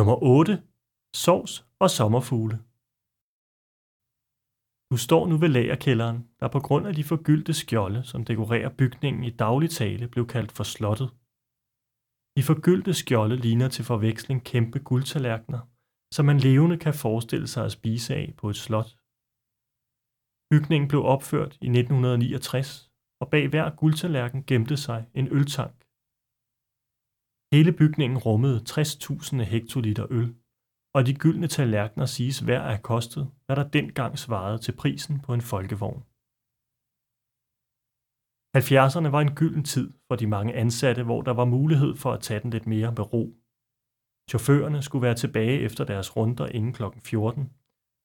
Nummer 8. Sovs og sommerfugle. Du står nu ved lagerkælderen, der på grund af de forgyldte skjolde, som dekorerer bygningen i daglig tale, blev kaldt for slottet. De forgyldte skjolde ligner til forveksling kæmpe guldtallerkener, som man levende kan forestille sig at spise af på et slot. Bygningen blev opført i 1969, og bag hver guldtallerken gemte sig en øltank. Hele bygningen rummede 60.000 hektoliter øl, og de gyldne tallerkener siges hver at have kostet, hvad der dengang svarede til prisen på en folkevogn. 70'erne var en gylden tid for de mange ansatte, hvor der var mulighed for at tage den lidt mere med ro. Chaufførerne skulle være tilbage efter deres runder inden kl. 14,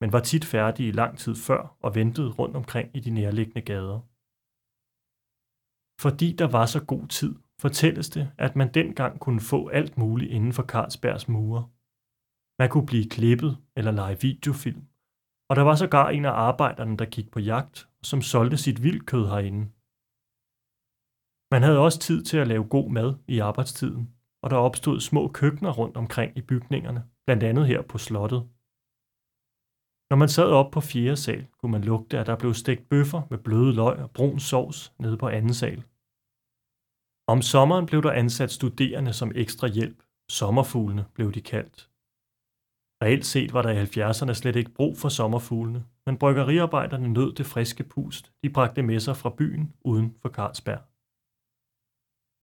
men var tit færdige lang tid før og ventede rundt omkring i de nærliggende gader. Fordi der var så god tid, fortælles det, at man dengang kunne få alt muligt inden for Carlsbergs mure. Man kunne blive klippet eller lege videofilm, og der var sågar en af arbejderne, der gik på jagt, som solgte sit vildkød herinde. Man havde også tid til at lave god mad i arbejdstiden, og der opstod små køkkener rundt omkring i bygningerne, blandt andet her på slottet. Når man sad op på fjerde sal, kunne man lugte, at der blev stegt bøffer med bløde løg og brun sovs nede på anden sal. Om sommeren blev der ansat studerende som ekstra hjælp. Sommerfuglene blev de kaldt. Reelt set var der i 70'erne slet ikke brug for sommerfuglene, men bryggeriarbejderne nød det friske pust, de bragte med sig fra byen uden for Carlsberg.